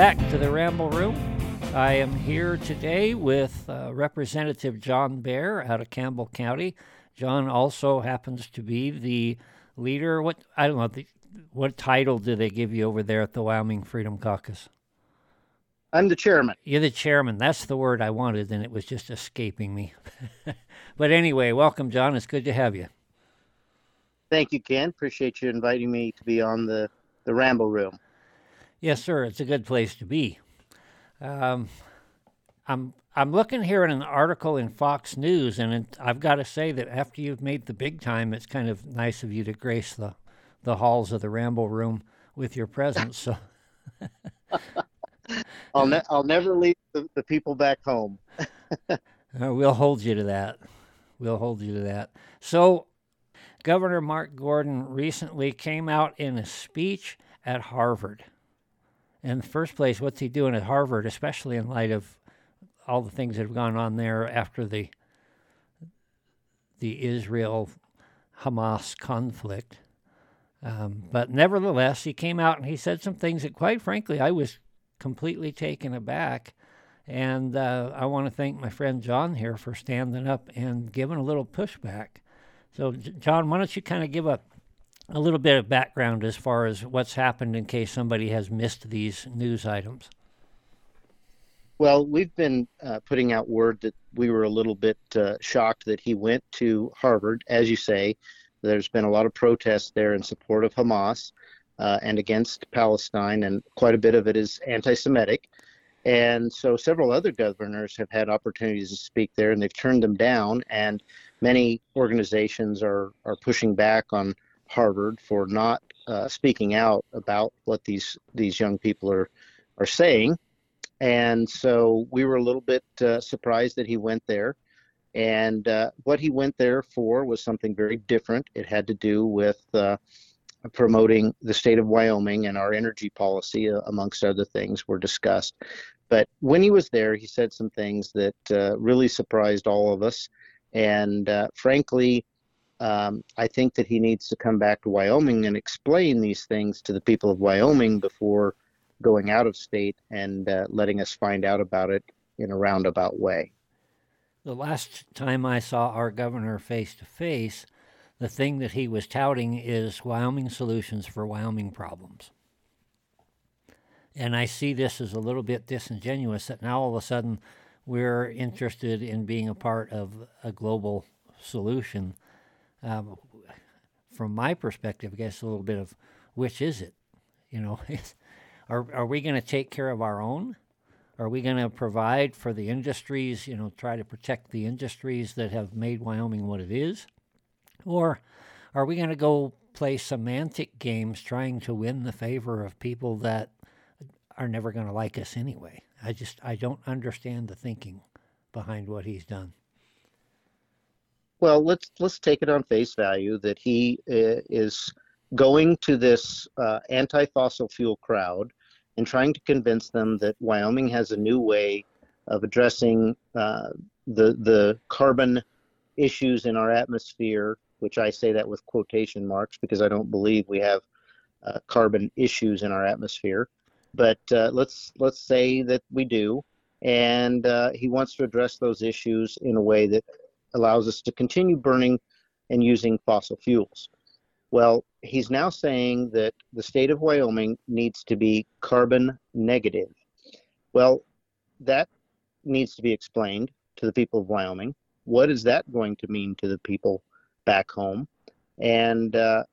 Back to the Ramble Room. I am here today with uh, Representative John Bear out of Campbell County. John also happens to be the leader. What I don't know. The, what title do they give you over there at the Wyoming Freedom Caucus? I'm the chairman. You're the chairman. That's the word I wanted, and it was just escaping me. but anyway, welcome, John. It's good to have you. Thank you, Ken. Appreciate you inviting me to be on the, the Ramble Room. Yes, sir. It's a good place to be. Um, I'm I'm looking here at an article in Fox News, and it, I've got to say that after you've made the big time, it's kind of nice of you to grace the the halls of the Ramble Room with your presence. So. I'll ne- I'll never leave the, the people back home. uh, we'll hold you to that. We'll hold you to that. So, Governor Mark Gordon recently came out in a speech at Harvard. In the first place, what's he doing at Harvard, especially in light of all the things that have gone on there after the the Israel Hamas conflict? Um, but nevertheless, he came out and he said some things that, quite frankly, I was completely taken aback. And uh, I want to thank my friend John here for standing up and giving a little pushback. So, John, why don't you kind of give a, a little bit of background as far as what's happened in case somebody has missed these news items? Well, we've been uh, putting out word that we were a little bit uh, shocked that he went to Harvard. As you say, there's been a lot of protests there in support of Hamas uh, and against Palestine, and quite a bit of it is anti Semitic. And so several other governors have had opportunities to speak there, and they've turned them down. And many organizations are, are pushing back on Harvard for not uh, speaking out about what these, these young people are, are saying. And so we were a little bit uh, surprised that he went there. And uh, what he went there for was something very different. It had to do with uh, promoting the state of Wyoming and our energy policy, uh, amongst other things, were discussed. But when he was there, he said some things that uh, really surprised all of us. And frankly, um, I think that he needs to come back to Wyoming and explain these things to the people of Wyoming before going out of state and uh, letting us find out about it in a roundabout way. The last time I saw our governor face to face, the thing that he was touting is Wyoming solutions for Wyoming problems. And I see this as a little bit disingenuous that now all of a sudden we're interested in being a part of a global solution. Um, from my perspective, I guess a little bit of which is it? You know, are, are we going to take care of our own? Are we going to provide for the industries, you know, try to protect the industries that have made Wyoming what it is? Or are we going to go play semantic games trying to win the favor of people that are never going to like us anyway? I just I don't understand the thinking behind what he's done. Well, let's let's take it on face value that he uh, is going to this uh, anti-fossil fuel crowd and trying to convince them that Wyoming has a new way of addressing uh, the the carbon issues in our atmosphere which I say that with quotation marks because I don't believe we have uh, carbon issues in our atmosphere. But uh, let's let's say that we do, and uh, he wants to address those issues in a way that allows us to continue burning and using fossil fuels. Well, he's now saying that the state of Wyoming needs to be carbon negative. Well, that needs to be explained to the people of Wyoming. What is that going to mean to the people back home. And uh,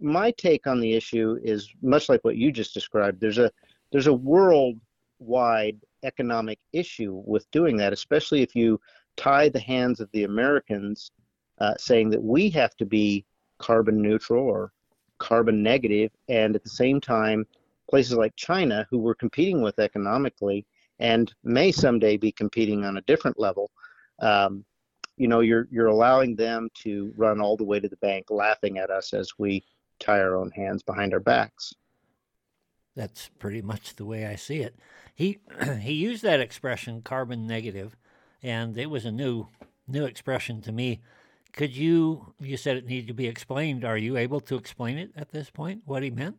my take on the issue is much like what you just described. There's a there's a worldwide economic issue with doing that, especially if you tie the hands of the Americans, uh, saying that we have to be carbon neutral or carbon negative, and at the same time, places like China, who we're competing with economically and may someday be competing on a different level, um, you know you're you're allowing them to run all the way to the bank laughing at us as we tie our own hands behind our backs. That's pretty much the way i see it. He he used that expression carbon negative and it was a new new expression to me could you you said it needed to be explained are you able to explain it at this point what he meant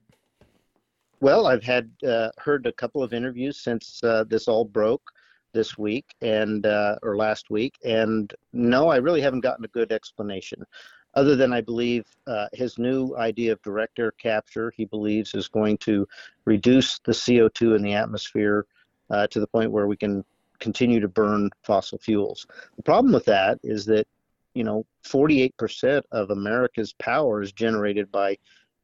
Well, I've had uh, heard a couple of interviews since uh, this all broke this week and uh, or last week, and no, I really haven't gotten a good explanation. Other than I believe uh, his new idea of direct air capture, he believes is going to reduce the CO2 in the atmosphere uh, to the point where we can continue to burn fossil fuels. The problem with that is that you know 48% of America's power is generated by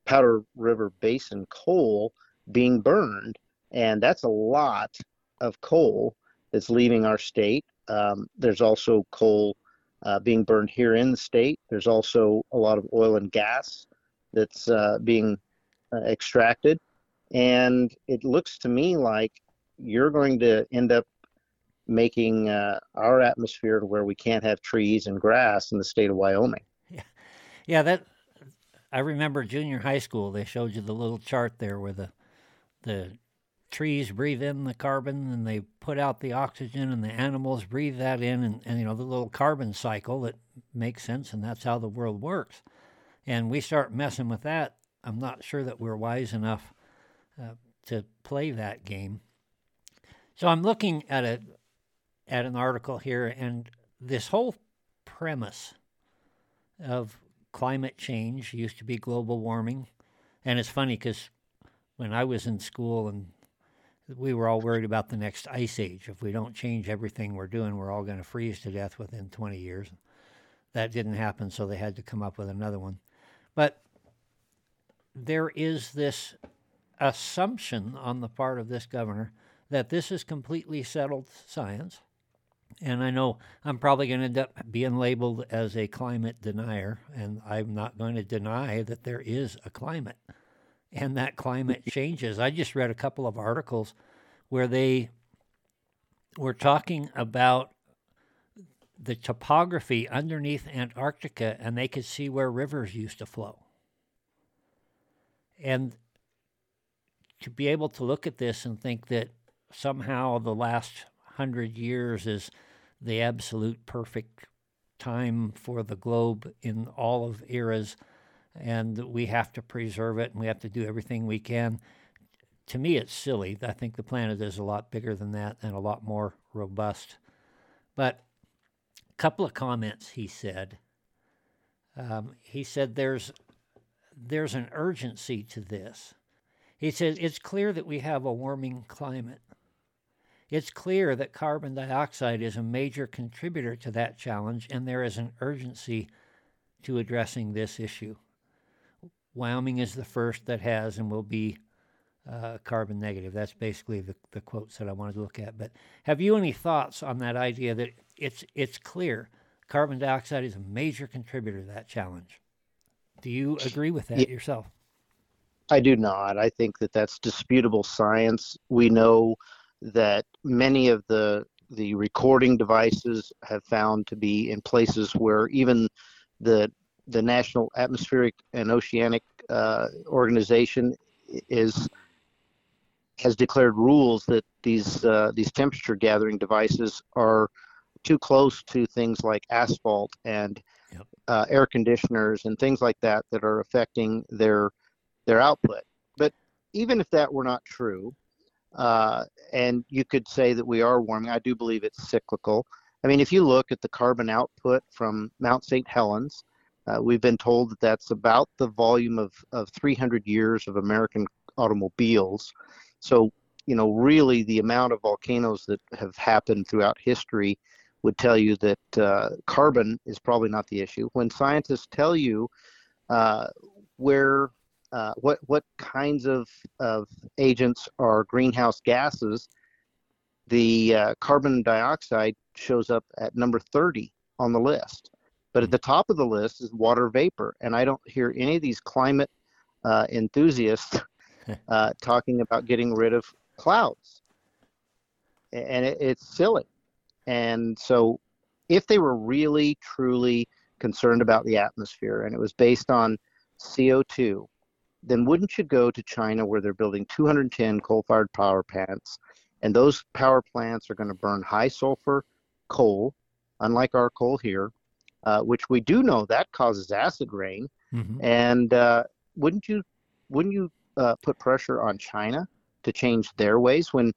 Powder River Basin coal being burned, and that's a lot of coal that's leaving our state. Um, there's also coal uh, being burned here in the state. There's also a lot of oil and gas that's uh, being uh, extracted, and it looks to me like you're going to end up making uh, our atmosphere to where we can't have trees and grass in the state of Wyoming. Yeah, yeah. That I remember junior high school. They showed you the little chart there where the the trees breathe in the carbon and they put out the oxygen and the animals breathe that in and, and you know the little carbon cycle that makes sense and that's how the world works and we start messing with that i'm not sure that we're wise enough uh, to play that game so i'm looking at a at an article here and this whole premise of climate change used to be global warming and it's funny because when I was in school and we were all worried about the next ice age. If we don't change everything we're doing, we're all going to freeze to death within 20 years. That didn't happen, so they had to come up with another one. But there is this assumption on the part of this governor that this is completely settled science. And I know I'm probably going to end up being labeled as a climate denier, and I'm not going to deny that there is a climate and that climate changes. I just read a couple of articles where they were talking about the topography underneath Antarctica and they could see where rivers used to flow. And to be able to look at this and think that somehow the last hundred years is the absolute perfect time for the globe in all of eras and we have to preserve it and we have to do everything we can. To me, it's silly. I think the planet is a lot bigger than that and a lot more robust. But a couple of comments he said. Um, he said there's there's an urgency to this. He said it's clear that we have a warming climate. It's clear that carbon dioxide is a major contributor to that challenge, and there is an urgency to addressing this issue. Wyoming is the first that has and will be uh, carbon negative. That's basically the, the quotes that I wanted to look at. But have you any thoughts on that idea that it's it's clear carbon dioxide is a major contributor to that challenge? Do you agree with that yeah, yourself? I do not. I think that that's disputable science. We know that many of the the recording devices have found to be in places where even the the National Atmospheric and Oceanic uh, Organization is has declared rules that these uh, these temperature gathering devices are too close to things like asphalt and yep. uh, air conditioners and things like that that are affecting their their output. But even if that were not true, uh, and you could say that we are warming, I do believe it's cyclical. I mean, if you look at the carbon output from Mount St. Helens, uh, we've been told that that's about the volume of, of 300 years of American automobiles. So, you know, really the amount of volcanoes that have happened throughout history would tell you that uh, carbon is probably not the issue. When scientists tell you uh, where uh, what what kinds of, of agents are greenhouse gases, the uh, carbon dioxide shows up at number 30 on the list. But at the top of the list is water vapor, and I don't hear any of these climate uh, enthusiasts uh, talking about getting rid of clouds, and it, it's silly. And so, if they were really truly concerned about the atmosphere, and it was based on CO2, then wouldn't you go to China where they're building 210 coal-fired power plants, and those power plants are going to burn high sulfur coal, unlike our coal here uh, which we do know that causes acid rain. Mm-hmm. And uh, wouldn't you wouldn't you uh, put pressure on China to change their ways. When,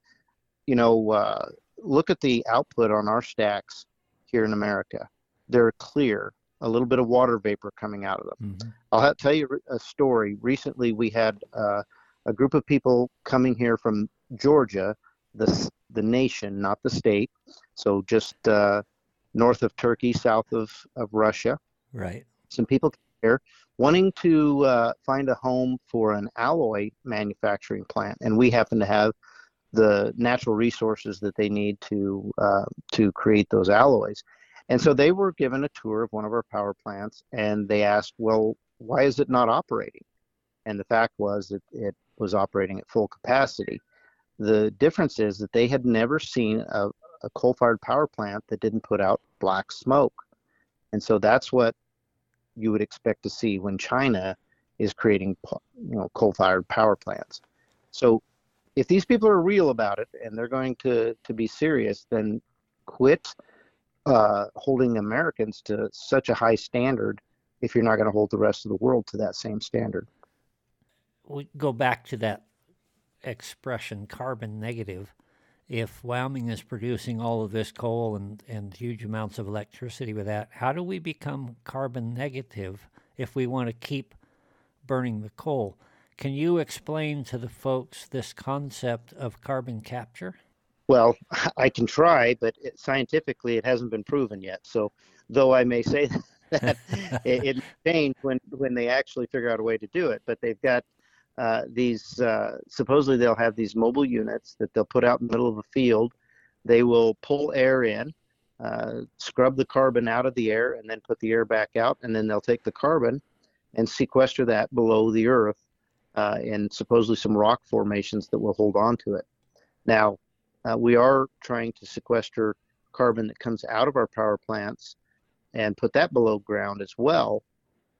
you know, uh, look at the output on our stacks here in America. They're clear, a little bit of water vapor coming out of them. Mm-hmm. I'll tell you a story. Recently, we had uh, a group of people coming here from Georgia, the the nation, not the state. So just uh, north of Turkey, south of, of Russia. Right. Some people here wanting to uh, find a home for an alloy manufacturing plant, and we happen to have the natural resources that they need to uh, to create those alloys. And so they were given a tour of one of our power plants, and they asked, "Well, why is it not operating?" And the fact was that it was operating at full capacity. The difference is that they had never seen a, a coal-fired power plant that didn't put out black smoke, and so that's what you would expect to see when China is creating, you know, coal-fired power plants. So if these people are real about it and they're going to to be serious, then quit uh, holding Americans to such a high standard if you're not going to hold the rest of the world to that same standard. We go back to that expression, carbon negative. If Wyoming is producing all of this coal and, and huge amounts of electricity with that, how do we become carbon negative if we want to keep burning the coal? Can you explain to the folks this concept of carbon capture? Well, I can try, but it, scientifically it hasn't been proven yet. So, though I may say that it, it changed when when they actually figure out a way to do it, but they've got uh, these uh, supposedly they'll have these mobile units that they'll put out in the middle of a field. They will pull air in, uh, scrub the carbon out of the air, and then put the air back out, and then they'll take the carbon and sequester that below the earth uh, in supposedly some rock formations that will hold on to it. Now, uh, we are trying to sequester carbon that comes out of our power plants and put that below ground as well.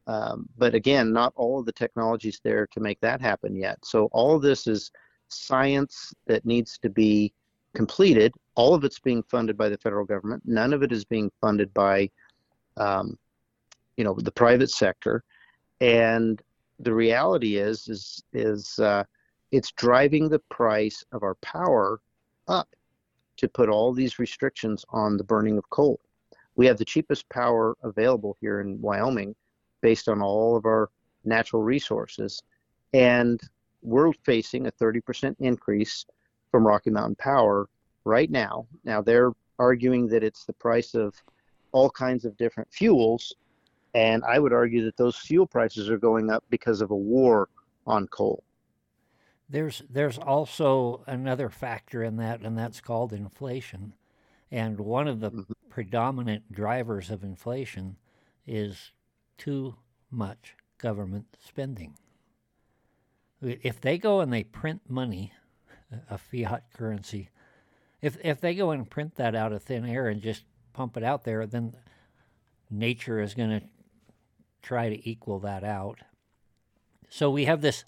Um, but again, not all of the technology is there to make that happen yet. So all of this is science that needs to be completed. All of it's being funded by the federal government. None of it is being funded by, um, you know, the private sector. And the reality is, is, is uh, it's driving the price of our power up to put all these restrictions on the burning of coal. We have the cheapest power available here in Wyoming based on all of our natural resources. And we're facing a 30% increase from Rocky Mountain Power right now. Now, they're arguing that it's the price of all kinds of different fuels. And I would argue that those fuel prices are going up because of a war on coal. There's there's also another factor in that, and that's called inflation. And one of the mm-hmm. predominant drivers of inflation is too much government spending. If they go and they print money, a fiat currency, if if they go and print that out of thin air and just pump it out there, then nature is going to try to equal that out. So we have this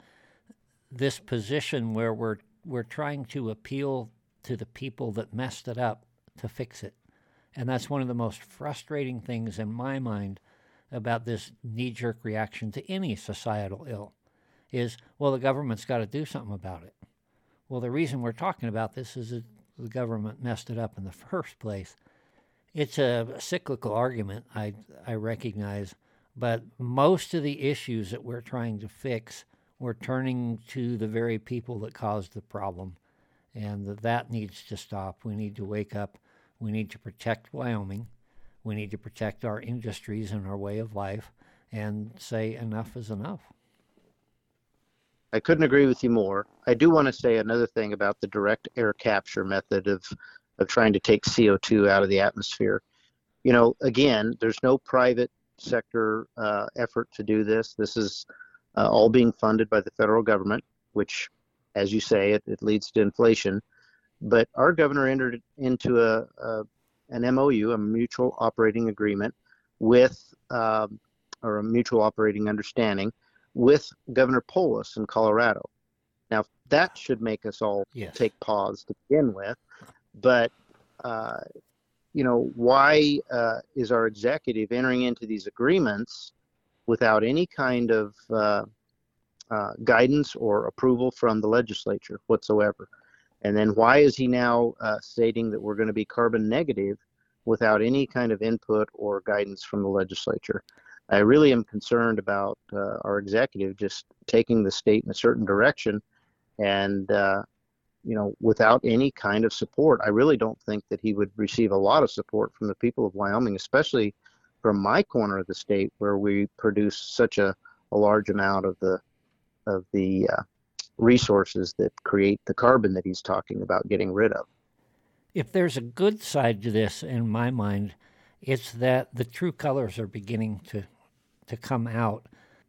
this position where we're we're trying to appeal to the people that messed it up to fix it. And that's one of the most frustrating things in my mind about this knee-jerk reaction to any societal ill is well the government's got to do something about it. Well, the reason we're talking about this is that the government messed it up in the first place. It's a cyclical argument, I I recognize, but most of the issues that we're trying to fix we're turning to the very people that caused the problem. And that, that needs to stop. We need to wake up. We need to protect Wyoming. We need to protect our industries and our way of life and say enough is enough. I couldn't agree with you more. I do want to say another thing about the direct air capture method of, of trying to take CO2 out of the atmosphere. You know, again, there's no private sector uh, effort to do this. This is uh, all being funded by the federal government, which, as you say, it, it leads to inflation. But our governor entered into a, a an MOU, a mutual operating agreement, with um, or a mutual operating understanding with Governor Polis in Colorado. Now that should make us all yes. take pause to begin with, but uh, you know why uh, is our executive entering into these agreements without any kind of uh, uh, guidance or approval from the legislature whatsoever. And then why is he now uh, stating that we're going to be carbon negative without any kind of input or guidance from the legislature? I really am concerned about uh, our executive just taking the state in a certain direction and uh, you know, without any kind of support. I really don't think that he would receive a lot of support from the people of Wyoming, especially from my corner of the state where we produce such a, a large amount of the of the uh, resources that create the carbon that he's talking about getting rid of. If there's a good side to this in my mind, it's that the true colors are beginning to to come out.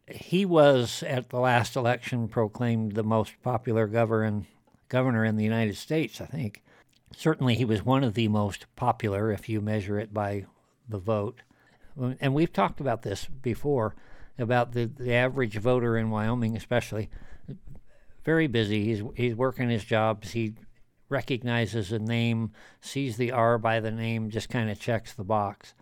He was at the last election proclaimed the most popular governor governor in the United States, I think. Certainly, he was one of the most popular if you measure it by the vote. And we've talked about this before about the, the average voter in Wyoming, especially. Very busy. He's, he's working his jobs. He recognizes a name, sees the R by the name, just kind of checks the box.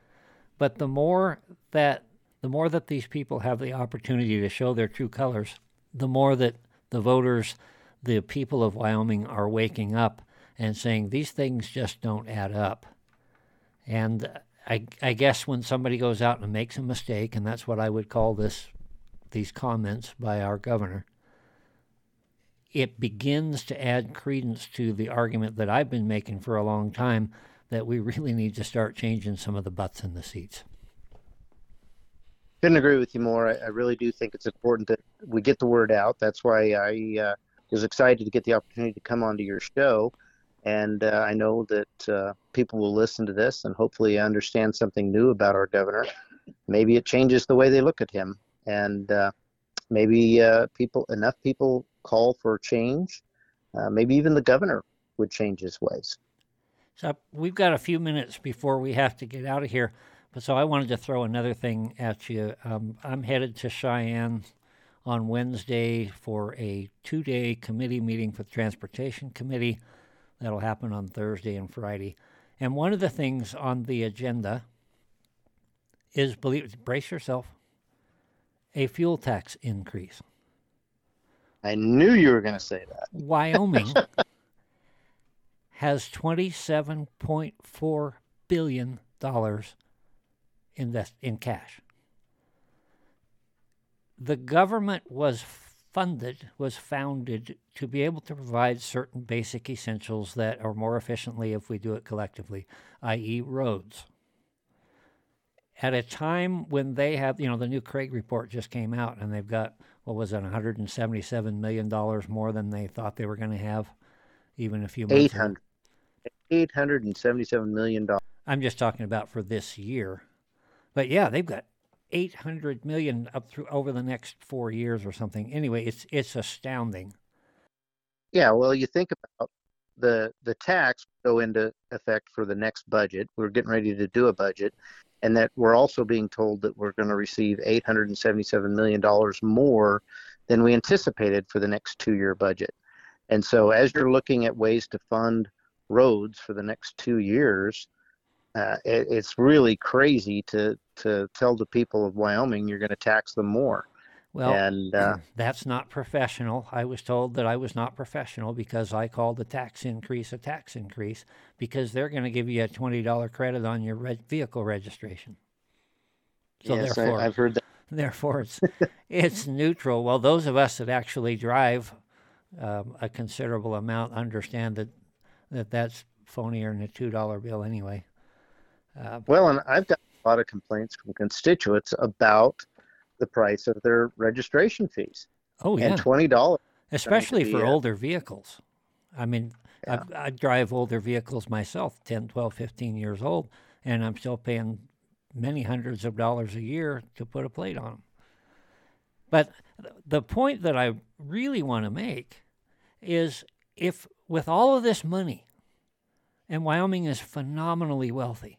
But the more that the more that these people have the opportunity to show their true colors, the more that the voters the people of Wyoming are waking up and saying these things just don't add up. And I, I guess when somebody goes out and makes a mistake, and that's what I would call this, these comments by our governor, it begins to add credence to the argument that I've been making for a long time that we really need to start changing some of the butts in the seats. Couldn't agree with you more. I, I really do think it's important that we get the word out. That's why I uh, was excited to get the opportunity to come onto your show. And uh, I know that uh, people will listen to this and hopefully understand something new about our governor. Maybe it changes the way they look at him. And uh, maybe uh, people, enough people call for change. Uh, maybe even the governor would change his ways. So we've got a few minutes before we have to get out of here. But so I wanted to throw another thing at you. Um, I'm headed to Cheyenne on Wednesday for a two day committee meeting for the Transportation Committee. That'll happen on Thursday and Friday. And one of the things on the agenda is, believe, brace yourself, a fuel tax increase. I knew you were going to say that. Wyoming has $27.4 billion invest in cash the government was funded, was founded to be able to provide certain basic essentials that are more efficiently if we do it collectively, i.e., roads. At a time when they have, you know, the new CREG report just came out and they've got, what was it, $177 million more than they thought they were going to have even a few months 800, $877 million. I'm just talking about for this year. But yeah, they've got 800 million up through over the next four years or something. Anyway, it's it's astounding. Yeah, well, you think about the the tax go into effect for the next budget. We're getting ready to do a budget, and that we're also being told that we're going to receive 877 million dollars more than we anticipated for the next two-year budget. And so, as you're looking at ways to fund roads for the next two years, uh, it, it's really crazy to to tell the people of Wyoming you're going to tax them more. Well, and uh, that's not professional. I was told that I was not professional because I called the tax increase a tax increase because they're going to give you a twenty dollar credit on your re- vehicle registration. So yes, therefore, I, have heard that. Therefore, it's it's neutral. Well, those of us that actually drive um, a considerable amount understand that that that's phonier than a two dollar bill anyway. Uh, well, and I've got a lot of complaints from constituents about the price of their registration fees. Oh, yeah. And $20. Especially for uh, older vehicles. I mean, yeah. I drive older vehicles myself, 10, 12, 15 years old, and I'm still paying many hundreds of dollars a year to put a plate on them. But the point that I really want to make is if with all of this money, and Wyoming is phenomenally wealthy,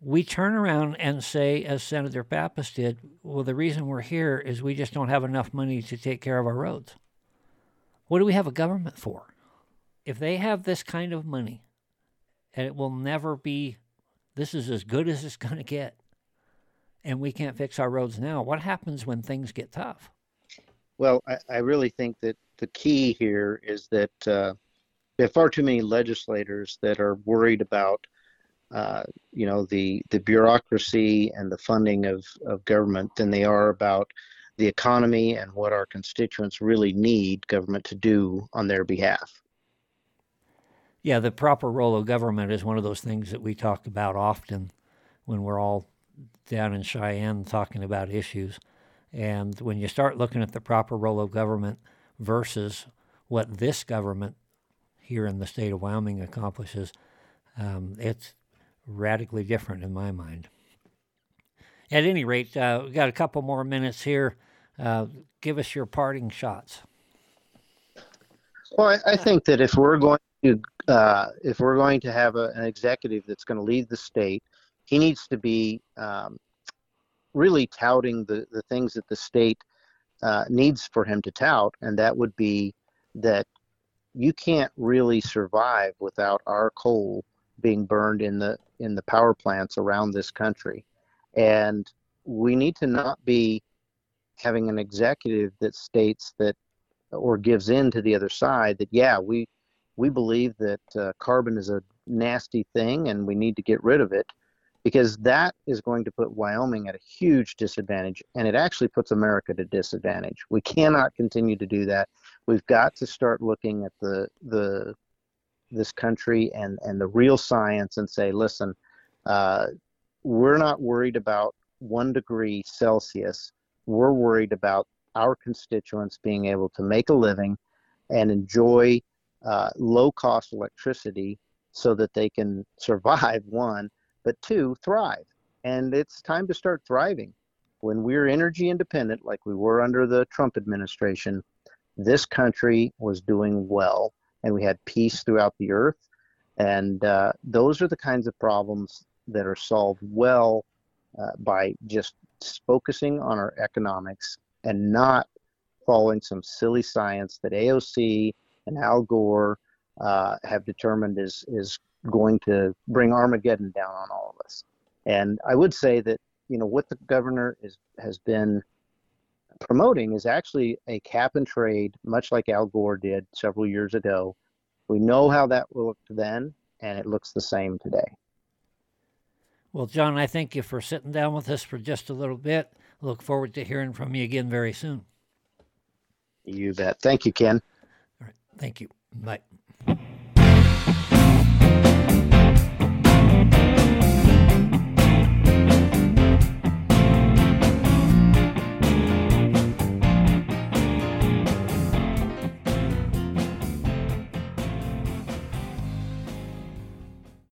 we turn around and say, as Senator Pappas did, well, the reason we're here is we just don't have enough money to take care of our roads. What do we have a government for? If they have this kind of money, and it will never be, this is as good as it's going to get, and we can't fix our roads now, what happens when things get tough? Well, I, I really think that the key here is that uh, there are far too many legislators that are worried about, uh, you know, the the bureaucracy and the funding of, of government than they are about the economy and what our constituents really need government to do on their behalf. Yeah, the proper role of government is one of those things that we talk about often when we're all down in Cheyenne talking about issues. And when you start looking at the proper role of government versus what this government here in the state of Wyoming accomplishes, um, it's radically different in my mind. At any rate, uh, we've got a couple more minutes here. Uh, give us your parting shots. Well, I, I think that if we're going to uh, if we're going to have a, an executive that's going to lead the state, he needs to be um, really touting the, the things that the state uh, needs for him to tout, and that would be that you can't really survive without our coal being burned in the in the power plants around this country, and we need to not be having an executive that states that or gives in to the other side that yeah we we believe that uh, carbon is a nasty thing and we need to get rid of it because that is going to put Wyoming at a huge disadvantage and it actually puts America at a disadvantage. We cannot continue to do that. We've got to start looking at the the this country and and the real science and say, listen, uh, we're not worried about one degree Celsius. We're worried about our constituents being able to make a living and enjoy uh, low cost electricity so that they can survive one but two, thrive. And it's time to start thriving. When we're energy independent, like we were under the Trump administration, this country was doing well and we had peace throughout the earth. And uh, those are the kinds of problems that are solved well uh, by just focusing on our economics and not following some silly science that AOC and Al Gore uh, have determined is is going to bring Armageddon down on all of us. And I would say that you know what the governor is has been promoting is actually a cap and trade, much like Al Gore did several years ago. We know how that looked then, and it looks the same today. Well, John, I thank you for sitting down with us for just a little bit. Look forward to hearing from you again very soon. You bet. Thank you, Ken. All right. Thank you. Bye.